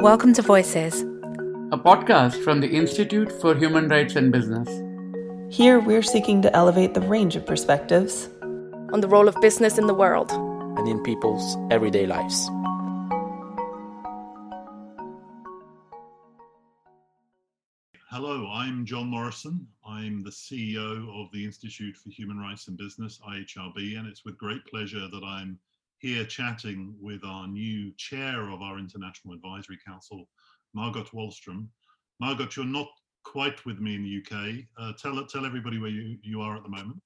Welcome to Voices, a podcast from the Institute for Human Rights and Business. Here, we're seeking to elevate the range of perspectives on the role of business in the world and in people's everyday lives. Hello, I'm John Morrison. I'm the CEO of the Institute for Human Rights and Business, IHRB, and it's with great pleasure that I'm here chatting with our new chair of our International Advisory Council, Margot Wallström. Margot, you're not quite with me in the UK. Uh, tell, tell everybody where you, you are at the moment.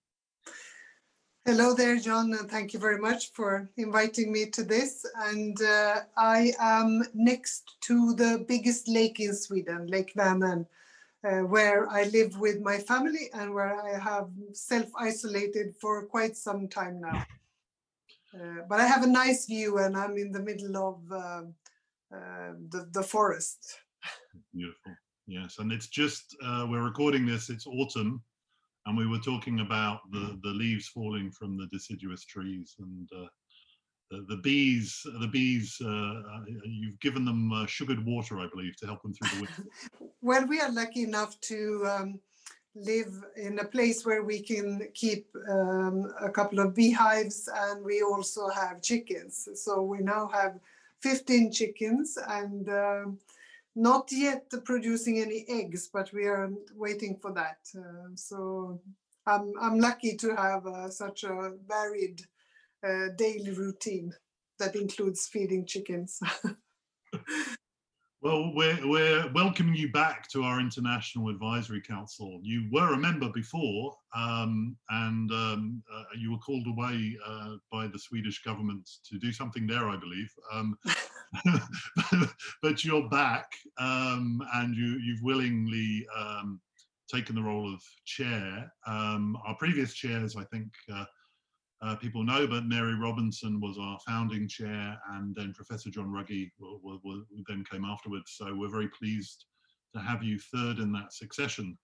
Hello there, John, and thank you very much for inviting me to this. And uh, I am next to the biggest lake in Sweden, Lake Vänern, uh, where I live with my family and where I have self-isolated for quite some time now. Uh, but I have a nice view and I'm in the middle of uh, uh, the, the forest. Beautiful. Yes, and it's just, uh, we're recording this, it's autumn, and we were talking about the, the leaves falling from the deciduous trees and uh, the, the bees, the bees, uh, you've given them sugared water, I believe, to help them through the winter. well, we are lucky enough to um, live in a place where we can keep um, a couple of beehives and we also have chickens. So we now have 15 chickens and um, not yet producing any eggs, but we are waiting for that. Uh, so I'm, I'm lucky to have uh, such a varied uh, daily routine that includes feeding chickens. Well, we're, we're welcoming you back to our International Advisory Council. You were a member before, um, and um, uh, you were called away uh, by the Swedish government to do something there, I believe. Um, but you're back, um, and you, you've willingly um, taken the role of chair. Um, our previous chairs, I think, uh, uh, people know, but Mary Robinson was our founding chair, and then Professor John Ruggie then came afterwards. So we're very pleased to have you third in that succession.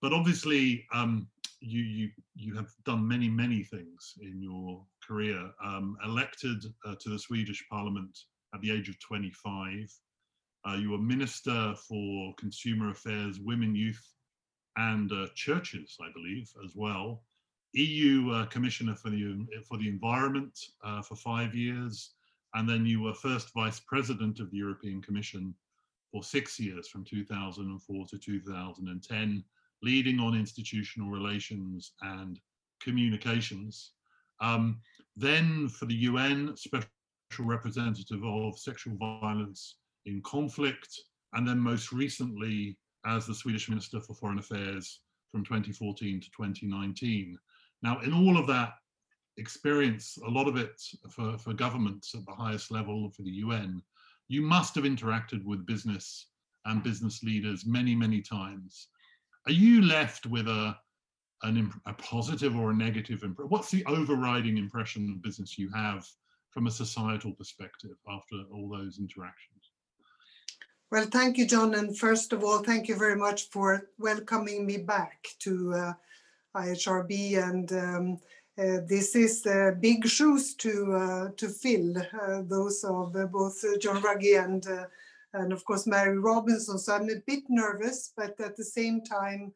But obviously, um, you, you, you have done many, many things in your career. Um, elected uh, to the Swedish Parliament at the age of 25. Uh, you were Minister for Consumer Affairs, Women, Youth, and uh, Churches, I believe, as well. EU uh, Commissioner for the for the Environment uh, for five years, and then you were first Vice President of the European Commission for six years, from 2004 to 2010, leading on institutional relations and communications. Um, then for the UN, Special Representative of Sexual Violence in Conflict, and then most recently as the Swedish Minister for Foreign Affairs from 2014 to 2019. Now, in all of that experience, a lot of it for, for governments at the highest level, for the UN, you must have interacted with business and business leaders many, many times. Are you left with a, an, a positive or a negative impression? What's the overriding impression of business you have from a societal perspective after all those interactions? Well, thank you, John. And first of all, thank you very much for welcoming me back to uh, IHRB, and um, uh, this is uh, big shoes to uh, to fill. Uh, those of uh, both uh, John Ruggie and and of course Mary Robinson. So I'm a bit nervous, but at the same time,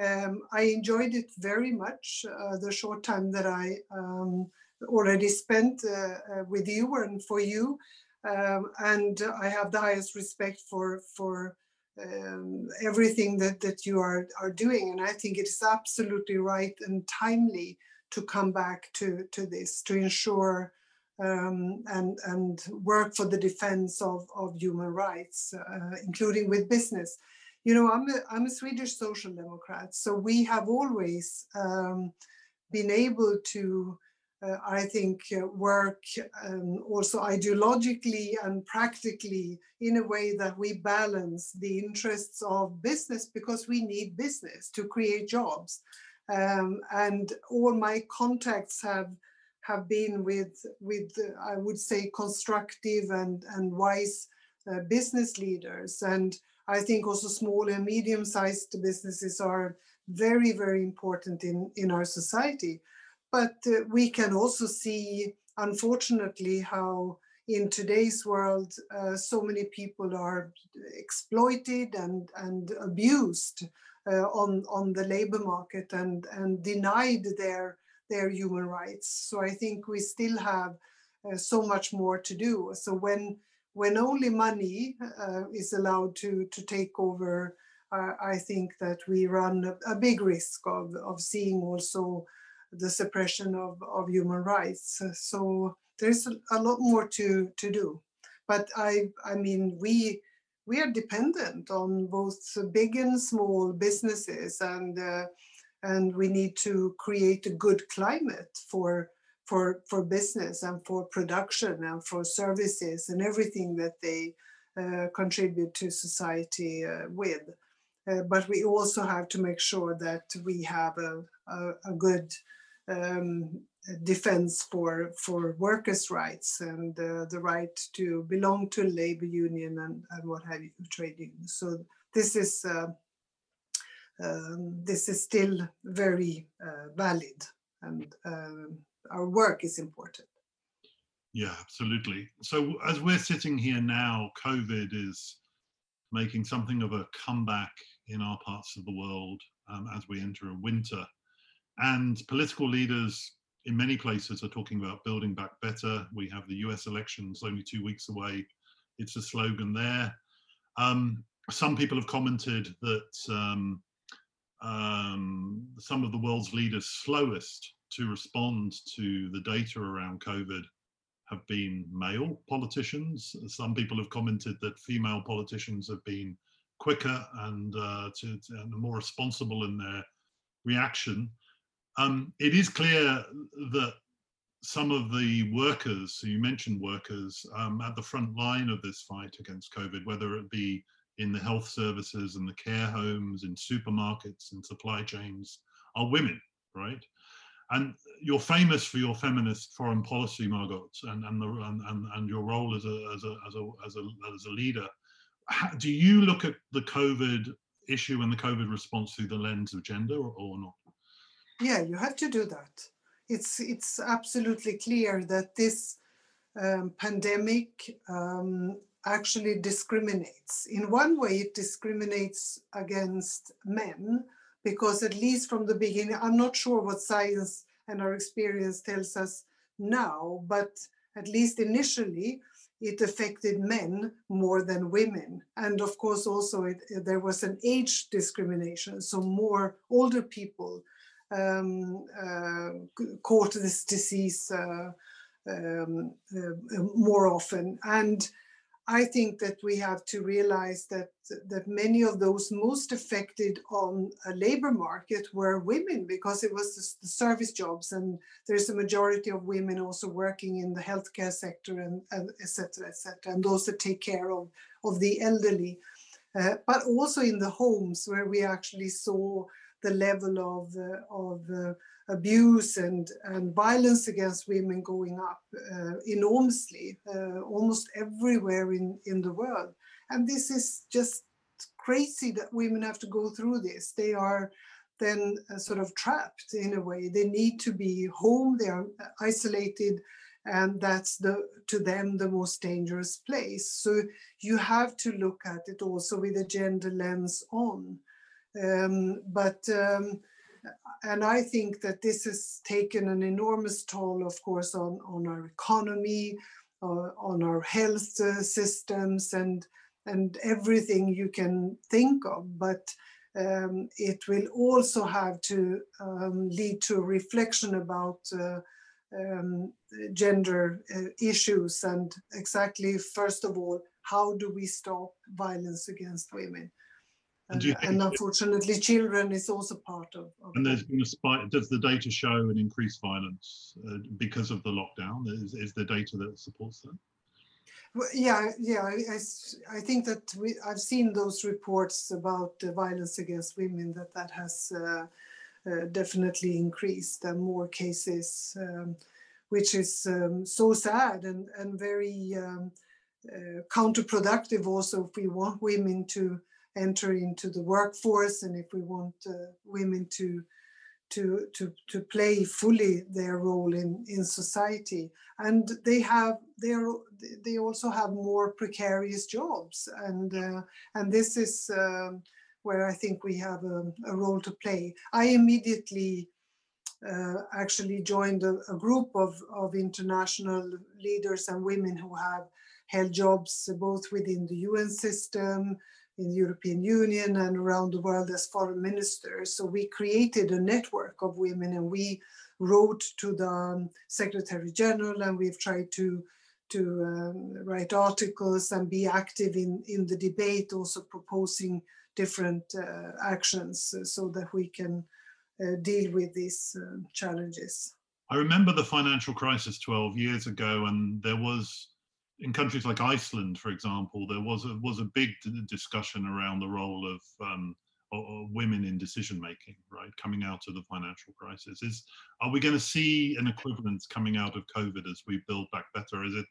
um, I enjoyed it very much. the short time that I um, already spent with you and for you, um, and I have the highest respect for for um, everything that, that you are, are doing. And I think it is absolutely right and timely to come back to, to this, to ensure um, and, and work for the defense of, of human rights, uh, including with business. You know, I'm a, I'm a Swedish social democrat, so we have always um, been able to I think, uh, work um, also ideologically and practically in a way that we balance the interests of business because we need business to create jobs. Um, and all my contacts have have been with with uh, I would say constructive and and wise uh, business leaders. And I think also small and medium sized businesses are very very important in in our society. But uh, we can also see, unfortunately, how in today's world, uh, so many people are exploited and, and abused uh, on, on the labor market and, and denied their, their human rights. So I think we still have uh, so much more to do. So when, when only money uh, is allowed to, to take over, uh, I think that we run a, a big risk of, of seeing also the suppression of, of human rights. So there's a, lot more to, to do. But I, I mean, we we are dependent on both big and small businesses, and uh, and we need to create a good climate for for for business and for production and for services and everything that they uh, contribute to society uh, with. Uh, but we also have to make sure that we have a, a, a good um, defense for for workers' rights and uh, the right to belong to labor union and, and what have you, trade union. So this is uh, um, this is still very uh, valid, and um, our work is important. Yeah, absolutely. So as we're sitting here now, COVID is making something of a comeback in our parts of the world um, as we enter a winter. And political leaders in many places are talking about building back better. We have the US elections only two weeks away. It's a slogan there. Um, some people have commented that um, um, some of the world's leaders slowest to respond to the data around COVID have been male politicians. Some people have commented that female politicians have been quicker and, uh, to, to, and more responsible in their reaction. Um, it is clear that some of the workers, so you mentioned workers, um, at the front line of this fight against COVID, whether it be in the health services and the care homes, in supermarkets and supply chains, are women, right? And you're famous for your feminist foreign policy, Margot, and and, the, and, and, your role as a as a as a as a, as a leader. How, do you look at the COVID issue and the COVID response through the lens of gender, or, or not? Yeah, you have to do that. It's it's absolutely clear that this um, pandemic um, actually discriminates. In one way, it discriminates against men because at least from the beginning, I'm not sure what science and our experience tells us now, but at least initially, it affected men more than women. And of course, also it, there was an age discrimination. So more older people um, uh, caught this disease uh, um, uh, more often. And I think that we have to realize that that many of those most affected on a labor market were women because it was the, service jobs and there's a majority of women also working in the healthcare sector and, and et cetera, et cetera, and those that take care of, of the elderly. Uh, but also in the homes where we actually saw the level of, uh, of uh, abuse and, and violence against women going up uh, enormously, almost everywhere in, in the world. And this is just crazy that women have to go through this. They are then sort of trapped in a way. They need to be home, they are isolated, and that's the to them the most dangerous place. So you have to look at it also with a gender lens on. Um, but um, and I think that this has taken an enormous toll, of course, on, on our economy, uh, on our health uh, systems, and and everything you can think of. But um, it will also have to um, lead to reflection about uh, um, gender uh, issues and exactly, first of all, how do we stop violence against women? And, and unfortunately, children is also part of. of and there's been a spike. Does the data show an increased violence uh, because of the lockdown? Is, is there data that supports that? Well, yeah, yeah. I, I, I, think that we, I've seen those reports about the violence against women. That that has uh, uh, definitely increased. and more cases, um, which is um, so sad and and very um, uh, counterproductive. Also, if we want women to enter into the workforce and if we want uh, women to to, to, to play fully their role in, in society. And they have they they also have more precarious jobs, and uh, and this is um, where I think we have a, a role to play. I immediately uh, actually joined a, a, group of, of international leaders and women who have held jobs both within the UN system, in the European Union and around the world as foreign ministers. So we created a network of women and we wrote to the um, Secretary General and we've tried to to um, write articles and be active in, in the debate, also proposing different uh, actions so that we can uh, deal with these uh, challenges. I remember the financial crisis 12 years ago, and there was in countries like Iceland, for example, there was a, was a big discussion around the role of, um, of women in decision making, right, coming out of the financial crisis. Is are we going to see an equivalent coming out of COVID as we build back better? Is it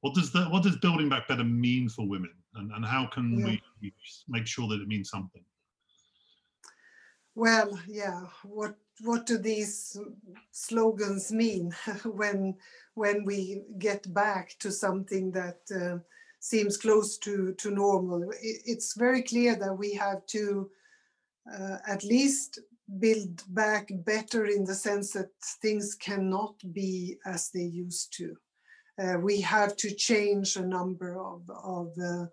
what does that what does building back better mean for women, and and how can yeah. we make sure that it means something? Well, yeah. What what do these slogans mean when when we get back to something that uh, seems close to to normal? It's very clear that we have to uh, at least build back better in the sense that things cannot be as they used to. Uh, we have to change a number of, of uh,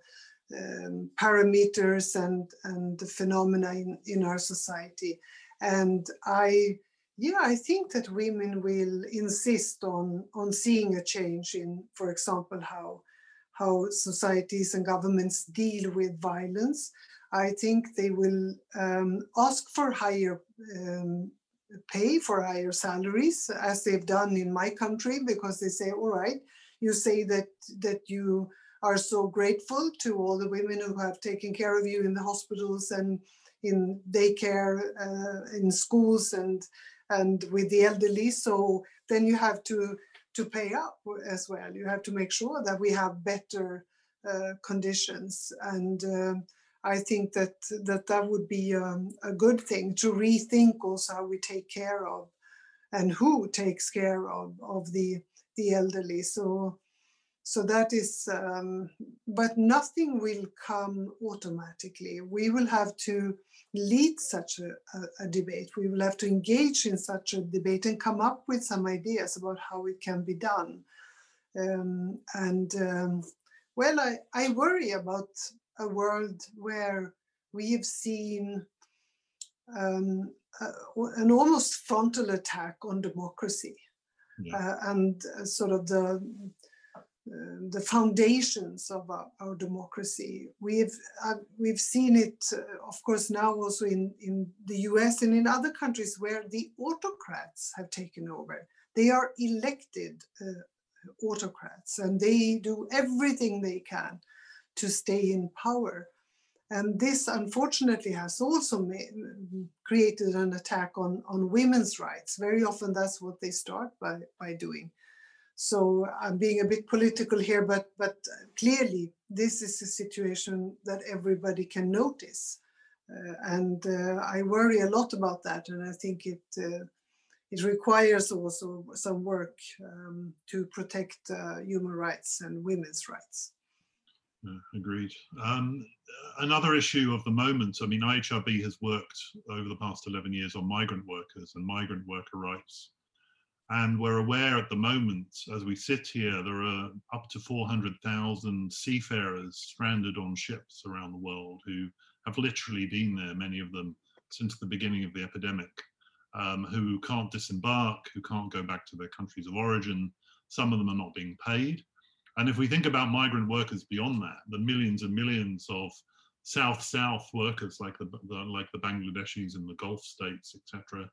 um, parameters and and the phenomena in, in our society. And i yeah i think that women will insist on on seeing a change in for example how how societies and governments deal with violence. I think they will um, ask for higher um, pay for higher salaries as they've done in my country because they say all right you say that that you are so grateful to all the women who have taken care of you in the hospitals and in daycare, uh, in schools, and and with the elderly. So then you have to to pay up as well. You have to make sure that we have better uh, conditions, and uh, I think that that that would be um, a good thing to rethink also how we take care of and who takes care of of the the elderly. So so that is, um, but nothing will come automatically. We will have to lead such a, a, a, debate. We will have to engage in such a debate and come up with some ideas about how it can be done. Um, and um, well, I, I worry about a world where we've seen um, uh, an almost frontal attack on democracy. Yeah. Uh, and uh, sort of the uh, the foundations of our, our democracy. We've uh, we've seen it, uh, of course, now also in in the U.S. and in other countries where the autocrats have taken over. They are elected uh, autocrats, and they do everything they can to stay in power. And this, unfortunately, has also made, created an attack on on women's rights. Very often, that's what they start by by doing so I'm being a bit political here, but but clearly this is a situation that everybody can notice, uh, and uh, I worry a lot about that, and I think it uh, it requires also some work um, to protect uh, human rights and women's rights. agreed. Um, another issue of the moment. I mean, IHRB has worked over the past 11 years on migrant workers and migrant worker rights and we're aware at the moment, as we sit here, there are up to 400,000 seafarers stranded on ships around the world who have literally been there, many of them, since the beginning of the epidemic, um, who can't disembark, who can't go back to their countries of origin. Some of them are not being paid. And if we think about migrant workers beyond that, the millions and millions of South-South workers like the, the, like the Bangladeshis in the Gulf states, etc.,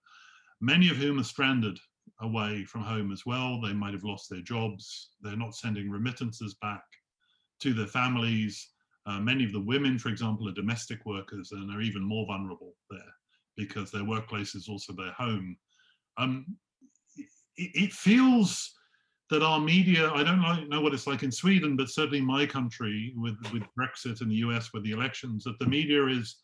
many of whom are stranded away from home as well. They might have lost their jobs. They're not sending remittances back to their families. Uh, many of the women, for example, are domestic workers and are even more vulnerable there because their workplace is also their home. Um, it, it, feels that our media, I don't know what it's like in Sweden, but certainly my country with, with Brexit and the US with the elections, that the media is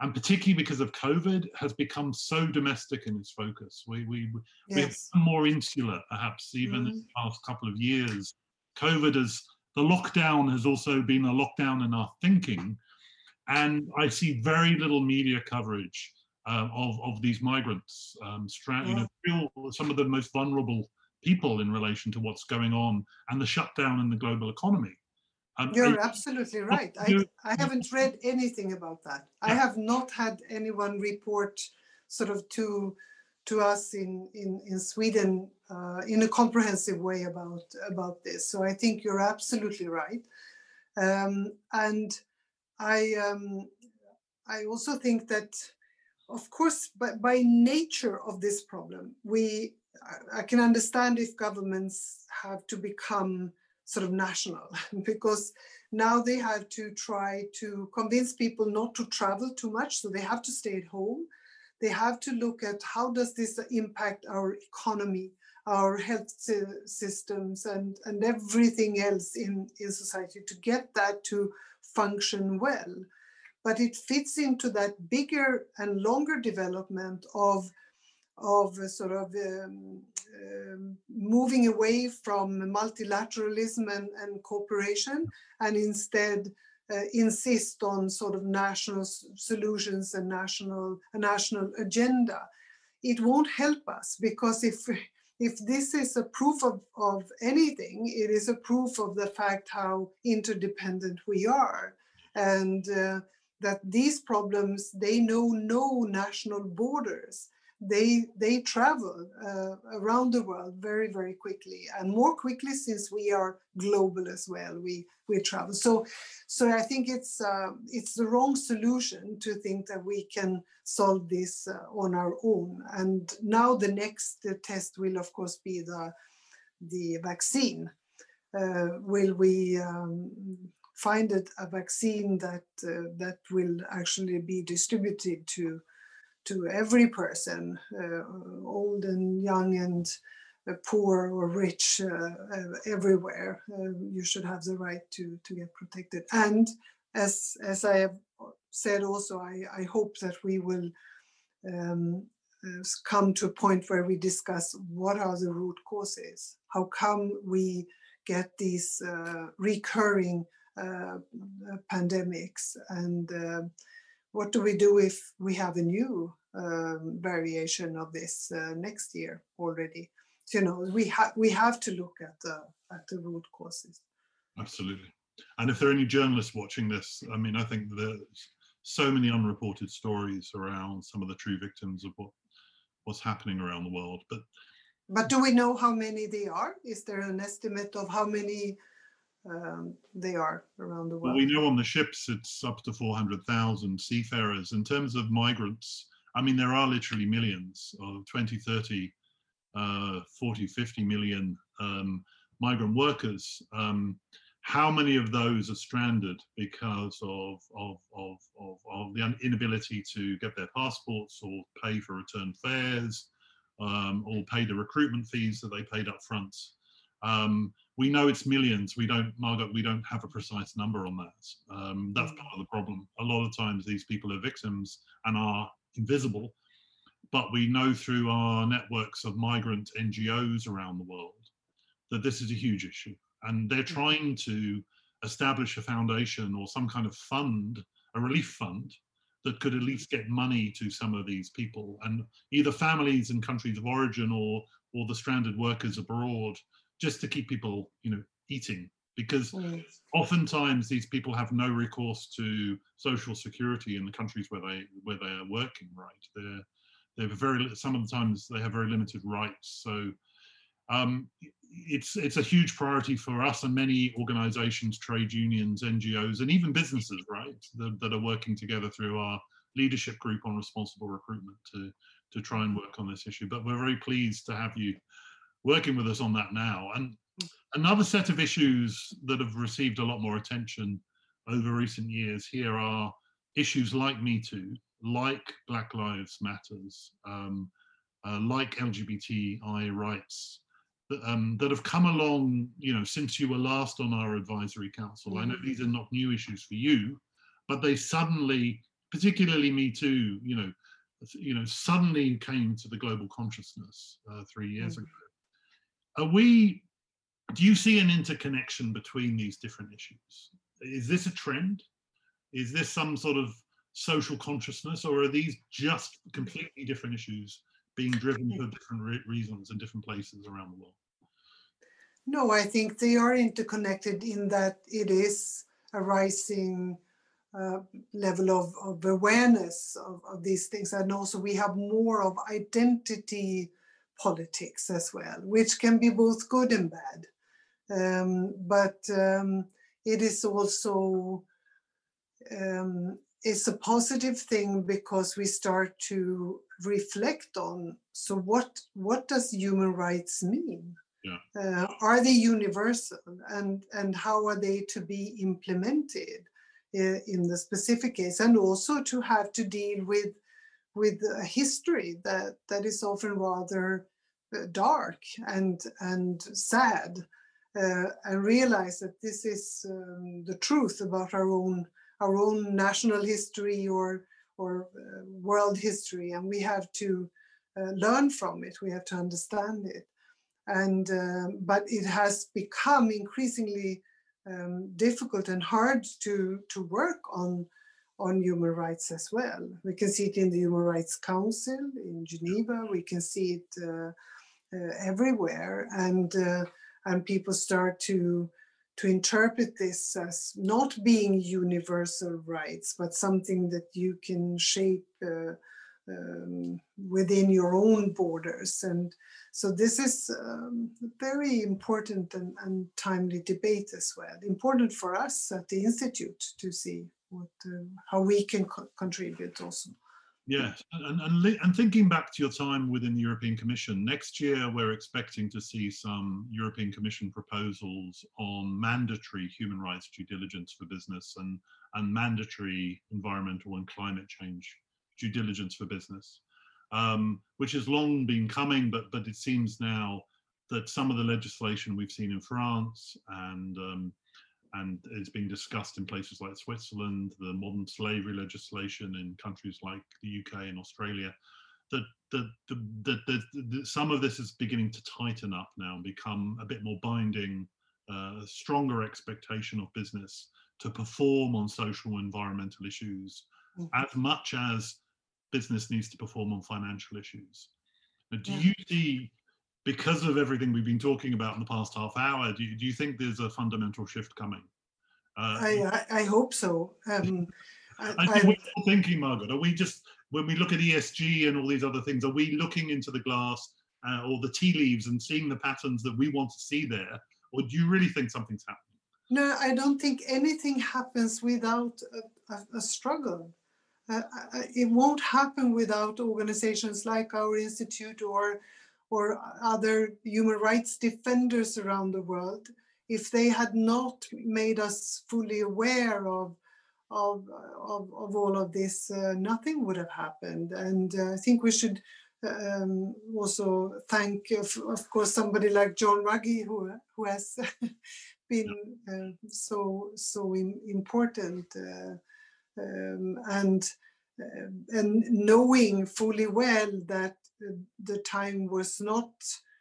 and particularly because of COVID, has become so domestic in its focus. We we Yes. become more insular, perhaps even in the past couple of years. COVID has the lockdown has also been a lockdown in our thinking, and I see very little media coverage um, of of these migrants. Um, stra- you know, real, some of the most vulnerable people in relation to what's going on and the shutdown in the global economy. Um, You're I- absolutely right. I, I haven't read anything about that. I have not had anyone report sort of to to us in in, in Sweden uh, in a comprehensive way about about this. So I think you're absolutely right. Um, and I um, I also think that, of course, by, by nature of this problem, we I can understand if governments have to become sort of national because now they have to try to convince people not to travel too much so they have to stay at home. They have to look at how does this impact our economy our health systems and and everything else in in society to get that to function well. But it fits into that bigger and longer development of of sort of um, moving away from multilateralism and, and cooperation and instead uh, insist on sort of national solutions and national a national agenda. It won't help us because if if this is a proof of, of anything it is a proof of the fact how interdependent we are. And uh, that these problems they know no national borders they they travel uh, around the world very very quickly and more quickly since we are global as well. We we travel. So so i think it's uh, it's the wrong solution to think that we can solve this uh, on our own. And now the next test will of course be the the vaccine. Uh, will we um, find it a vaccine that uh, that will actually be distributed to to every person, uh, old and young and uh, poor or rich, uh, everywhere. You should have the right to to get protected. And as as I have said, also I, I hope that we will um, come to a point where we discuss what are the root causes. How come we get these uh, recurring uh, pandemics and uh, what do we do if we have a new um, variation of this uh, next year already? So, you know, we have we have to look at the at the root causes. Absolutely. And if there are any journalists watching this, I mean, I think there's so many unreported stories around some of the true victims of what what's happening around the world. But But do we know how many they are? Is there an estimate of how many um, they are around the well, world? we know on the ships it's up to 400,000 seafarers. In terms of migrants, I mean, there are literally millions of 20, 30, uh, 40, 50 million um, migrant workers. Um, how many of those are stranded because of, of, of, of, of the inability to get their passports or pay for return fares um, or pay the recruitment fees that they paid up front? Um, we know it's millions. We don't, Margaret, we don't have a precise number on that. Um, that's Mm. part of the problem. A lot of times these people are victims and are invisible, but we know through our networks of migrant NGOs around the world that this is a huge issue. And they're trying to establish a foundation or some kind of fund, a relief fund, that could at least get money to some of these people and either families in countries of origin or or the stranded workers abroad just to keep people you know eating because Mm. oftentimes these people have no recourse to social security in the countries where they where they are working right? They're they're very some of the times they have very limited rights. So um, it's it's a huge priority for us and many organizations trade unions ngos and even businesses right that, that are working together through our leadership group on responsible recruitment to to try and work on this issue. But we're very pleased to have you working with us on that now and another set of issues that have received a lot more attention over recent years here are issues like Me Too, like Black Lives Matters, um, uh, like LGBTI rights, that, um, that have come along, you know, since you were last on our advisory council. I know these are not new issues for you, but they suddenly particularly Me Too, you know, you know, suddenly came to the global consciousness uh, three years Mm. ago. Are we? Do you see an interconnection between these different issues? Is this a trend? Is this some sort of social consciousness, or are these just completely different issues being driven for different re- reasons in different places around the world? No, I think they are interconnected in that it is a rising uh, level of, of awareness of, of these things. And also, we have more of identity politics as well, which can be both good and bad. Um, but um, it is also um, it's a positive thing because we start to reflect on so what what does human rights mean Yeah. uh, are they universal and and how are they to be implemented uh, in the specific case and also to have to deal with with a history that that is often rather uh, dark and and sad uh, and realize that this is um, the truth about our own our own national history or or uh, world history and we have to uh, learn from it we have to understand it. And um, but it has become increasingly um, difficult and hard to to work on on human rights as well we can see it in the human rights council in geneva we can see it uh, uh, everywhere and uh, and people start to to interpret this as not being universal rights, but something that you can shape uh, um, within your own borders. And so this is um, a very important and, and, timely debate as well. Important for us at the Institute to see what uh, how we can co- contribute also. Yes, and, and, and thinking back to your time within the European Commission, next year we're expecting to see some European Commission proposals on mandatory human rights due diligence for business and, and mandatory environmental and climate change due diligence for business, um, which has long been coming, but, but it seems now that some of the legislation we've seen in France and um, and it's being discussed in places like Switzerland, the modern slavery legislation in countries like the UK and Australia, that, that, that, that some of this is beginning to tighten up now and become a bit more binding, uh, stronger expectation of business to perform on social and environmental issues Mhm. as much as business needs to perform on financial issues. Now, do Yeah. you see because of everything we've been talking about in the past half hour, do you, do you think there's a fundamental shift coming? Uh, I, I, I hope so. Um, I, I think we're thinking, Margaret, are we just, when we look at ESG and all these other things, are we looking into the glass uh, or the tea leaves and seeing the patterns that we want to see there? Or do you really think something's happening? No, I don't think anything happens without a, a, a struggle. Uh, it won't happen without organizations like our institute or or other human rights defenders around the world. If they had not made us fully aware of of of, of all of this, uh, nothing would have happened. And uh, I think we should um, also thank, of, of course, somebody like John Ruggie who who has been uh, so so im- important uh, um, and uh, and knowing fully well that the time was not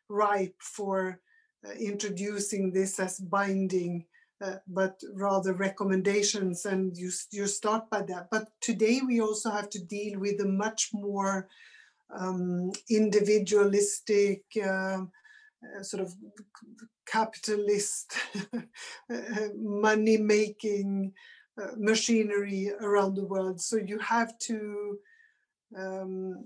ripe for uh, introducing this as binding uh, but rather recommendations and you you start by that. But today we also have to deal with a much more um, individualistic um, uh, sort of capitalist money making uh, machinery around the world. So you have to um,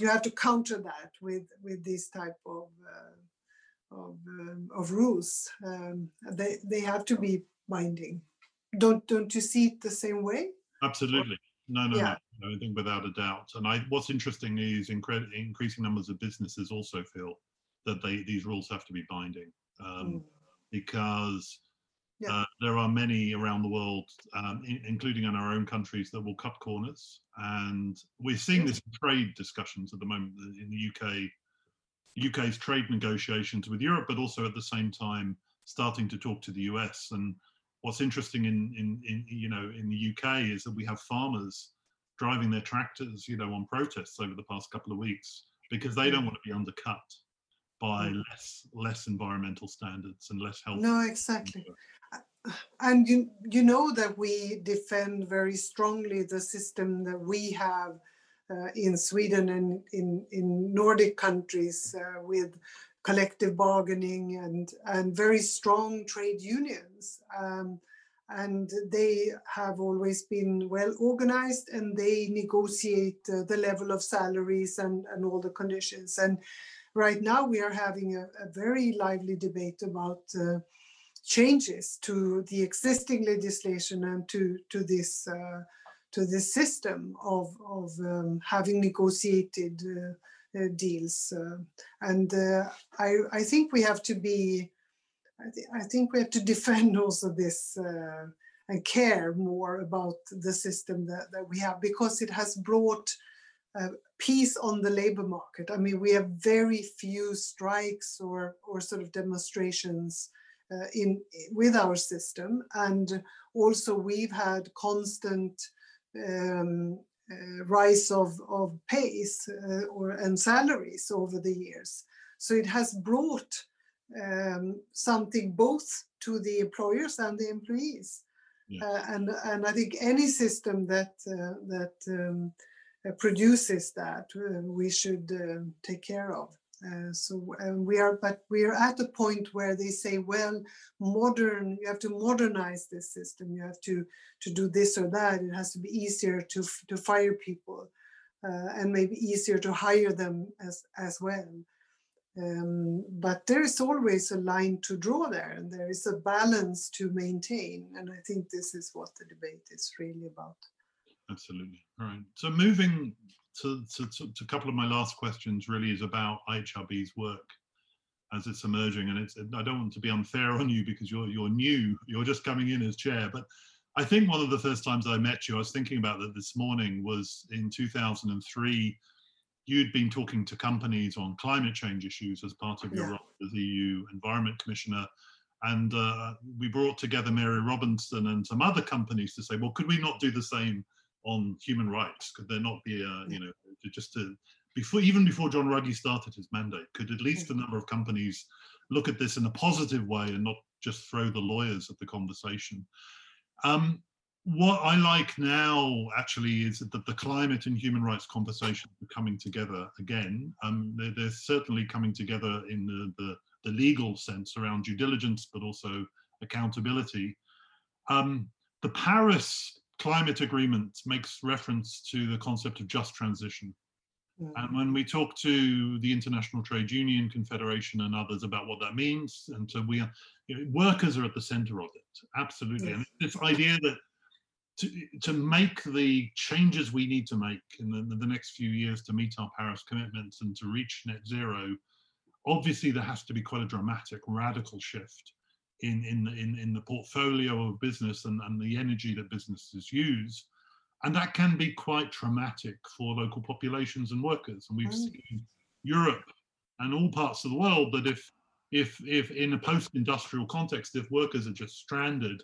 you have to counter that with with this type of uh, of, um, of rules um, they they have to be binding don't don't you see it the same way Absolutely. No, no, Yeah. no. I think without a doubt. And I, what's interesting is incre- increasing numbers of businesses also feel that they these rules have to be binding um, Mm. because Yeah. uh, there are many around the world, um, in, including in our own countries, that will cut corners. And we're seeing this in trade discussions at the moment in the UK. UK's trade negotiations with Europe, but also at the same time starting to talk to the US. And what's interesting in, in, in you know in the UK is that we have farmers driving their tractors, you know, on protests over the past couple of weeks because they don't want to be undercut by Mm. less less environmental standards and less health. No, exactly. And you, you know that we defend very strongly the system that we have uh, in Sweden and in, in Nordic countries uh, with collective bargaining and, and very strong trade unions. Um, and they have always been well organized and they negotiate uh, the level of salaries and, and all the conditions. And right now we are having a, a very lively debate about uh, changes to the existing legislation and to to this uh, to this system of of um, having negotiated uh, uh, deals uh, and uh, I I think we have to be I, th- I think we have to defend also this and care more about the system that, that we have because it has brought uh, peace on the labor market. I mean, we have very few strikes or or sort of demonstrations uh, in with our system, and also we've had constant um, uh, rise of of pace uh, or and salaries over the years. So it has brought um, something both to the employers and the employees. Yeah. Uh, and and I think any system that uh, that um, produces that uh, we should uh, take care of. Uh, so um, we are, but we are at a point where they say, well, modern. You have to modernize this system. You have to to do this or that. It has to be easier to to fire people, uh, and maybe easier to hire them as as well. Um, but there is always a line to draw there, and there is a balance to maintain. And I think this is what the debate is really about. Absolutely. All right. So moving to, to, to, to a couple of my last questions really is about IHRB's work as it's emerging. And it's I don't want to be unfair on you because you're you're new, you're just coming in as chair. But I think one of the first times I met you, I was thinking about that this morning was in 2003. You'd been talking to companies on climate change issues as part of your Yeah. role as EU Environment Commissioner. And uh, we brought together Mary Robinson and some other companies to say, well, could we not do the same on human rights? Could there not be a, you know, just to before even before John Ruggie started his mandate, could at least a number of companies look at this in a positive way and not just throw the lawyers at the conversation? Um, what I like now actually is that the climate and human rights conversation are coming together again. Um, they're, they're certainly coming together in the, the, the legal sense around due diligence, but also accountability. Um, the Paris Climate Agreement makes reference to the concept of just transition. Mm. And when we talk to the International Trade Union Confederation and others about what that means, and so we are, you know, workers are at the center of it, absolutely. And this idea that to, to make the changes we need to make in the, the next few years to meet our Paris commitments and to reach net zero, obviously there has to be quite a dramatic, radical shift in, in, in, in the portfolio of business and, and the energy that businesses use. And that can be quite traumatic for local populations and workers. And we've Mm. seen Europe and all parts of the world that if if if in a post-industrial context, if workers are just stranded,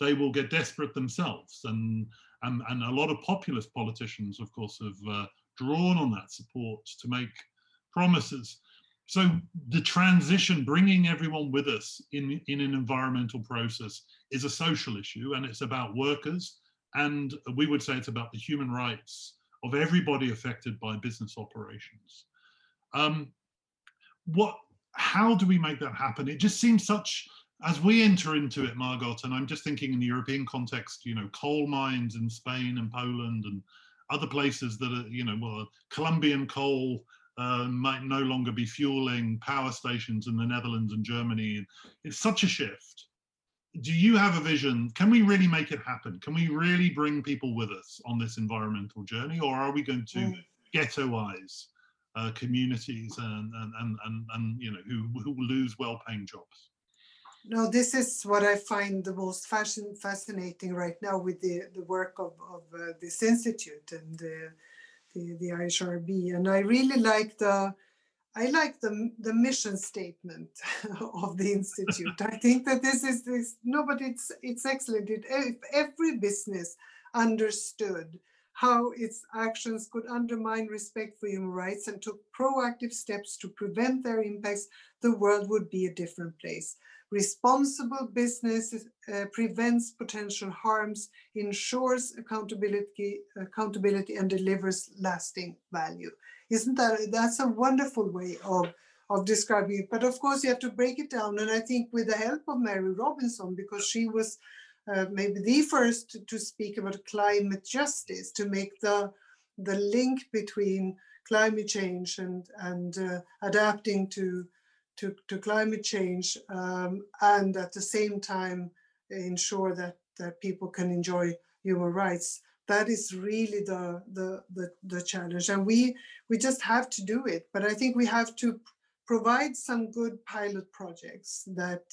they will get desperate themselves. And and, and a lot of populist politicians, of course, have uh, drawn on that support to make promises. So the transition, bringing everyone with us in, in an environmental process is a social issue and it's about workers. And we would say it's about the human rights of everybody affected by business operations. Um, what, how do we make that happen? It just seems such, as we enter into it, Margot, and I'm just thinking in the European context, you know, coal mines in Spain and Poland and other places that are, you know, well, Colombian coal uh, might no longer be fueling power stations in the Netherlands and Germany. It's such a shift. Do you have a vision? Can we really make it happen? Can we really bring people with us on this environmental journey, or are we going to Mm. ghettoize uh, communities and, and and and and you know who who lose well-paying jobs? No, this is what I find the most fascin- fascinating right now with the, the work of, of uh, this institute and uh, the, the IHRB. And I really like the I like the, the mission statement of the institute. I think that this is this no, but it's it's excellent. It, if every business understood how its actions could undermine respect for human rights and took proactive steps to prevent their impacts, the world would be a different place. Responsible business uh, prevents potential harms, ensures accountability, accountability, and delivers lasting value. Isn't that that's a wonderful way of of describing it? But of course, you have to break it down, and I think with the help of Mary Robinson, because she was uh, maybe the first to, to speak about climate justice, to make the the link between climate change and and uh, adapting to to, to climate change um, and at the same time ensure that, that people can enjoy human rights. That is really the, the, the, the challenge. And we, we just have to do it. But I think we have to provide some good pilot projects that,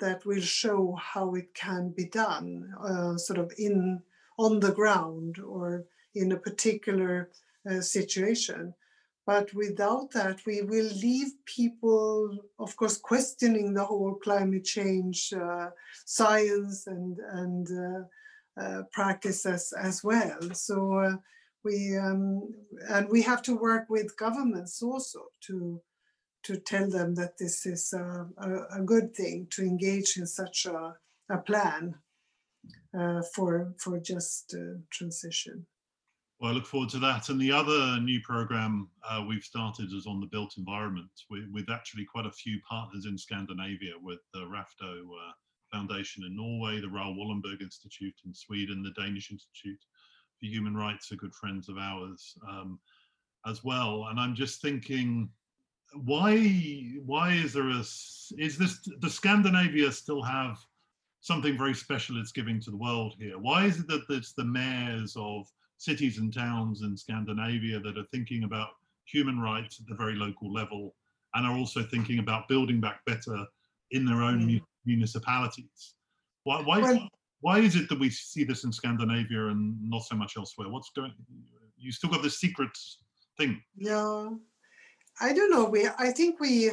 that will show how it can be done uh, sort of in on the ground or in a particular uh, situation. But without that, we will leave people, of course, questioning the whole climate change uh, science and and uh, uh, practice as, well. So uh, we um, and we have to work with governments also to to tell them that this is a, a, a good thing to engage in such a, a plan uh, for for just uh, transition. Well, I look forward to that. And the other new program uh, we've started is on the built environment with, with, actually quite a few partners in Scandinavia with the Rafto uh, Foundation in Norway, the Raoul Wallenberg Institute in Sweden, the Danish Institute for Human Rights are good friends of ours um, as well. And I'm just thinking, why why is there a is this does Scandinavia still have something very special it's giving to the world here? Why is it that it's the mayors of cities and towns in Scandinavia that are thinking about human rights at the very local level and are also thinking about building back better in their own mm. municipalities. Why, why, well, why is it that we see this in Scandinavia and not so much elsewhere? What's going? You still got this secret thing. Yeah, I don't know. We, I think we,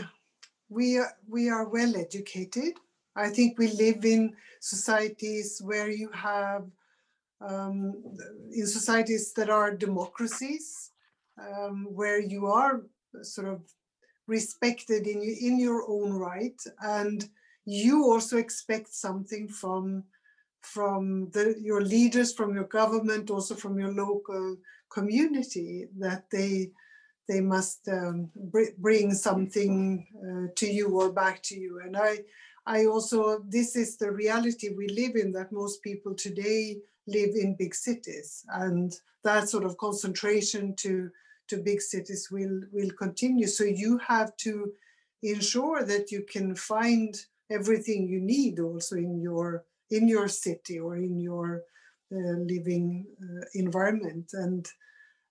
we, we are well educated. I think we live in societies where you have um, in societies that are democracies, um, where you are sort of respected in, in your own right, and you also expect something from from the, your leaders, from your government, also from your local community, that they they must um, br- bring something uh, to you or back to you. And I I also this is the reality we live in that most people today live in big cities and that sort of concentration to to big cities will will continue. So you have to ensure that you can find everything you need also in your in your city or in your uh, living uh, environment. And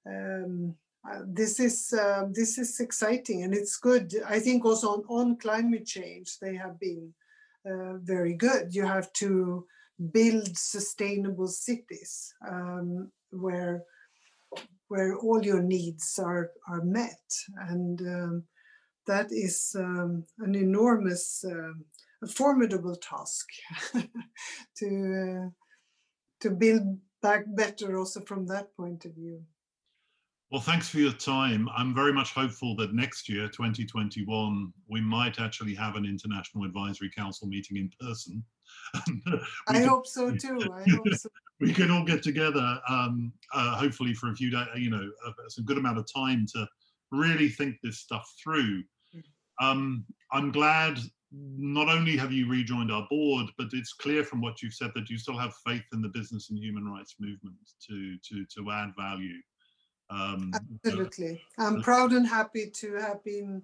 um, uh, this is uh, this is exciting and it's good. I think also on, on climate change they have been uh, very good. You have to build sustainable cities um, where where all your needs are are met and um, that is um, an enormous uh, formidable task to uh, to build back better also from that point of view well, thanks for your time. I'm very much hopeful that next year, 2021, we might actually have an International Advisory Council meeting in person. I can, hope so too. I hope so. we can all get together, um, uh, hopefully for a few days, you know, a, a good amount of time to really think this stuff through. Mm. Um, I'm glad not only have you rejoined our board, but it's clear from what you've said that you still have faith in the business and human rights movement to to to add value. Um, Absolutely. I'm proud and happy to have been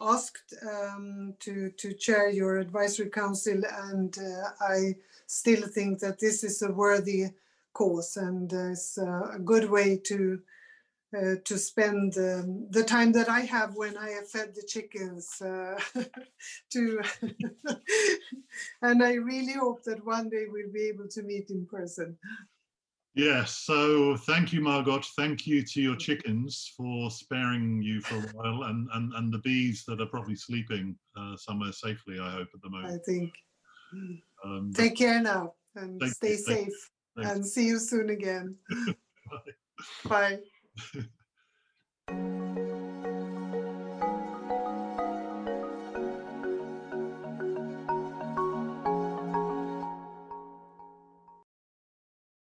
asked um, to, to chair your advisory council, and uh, I still think that this is a worthy cause and uh, it's a good way to uh, to spend um, the time that I have when I have fed the chickens uh, to and I really hope that one day we'll be able to meet in person. Yes, so thank you, Margot. Thank you to your chickens for sparing you for a while, and and, and the bees that are probably sleeping uh, somewhere safely. I hope at the moment. I think. Um, Take care now and stay safe, and see you soon again. Bye. Bye.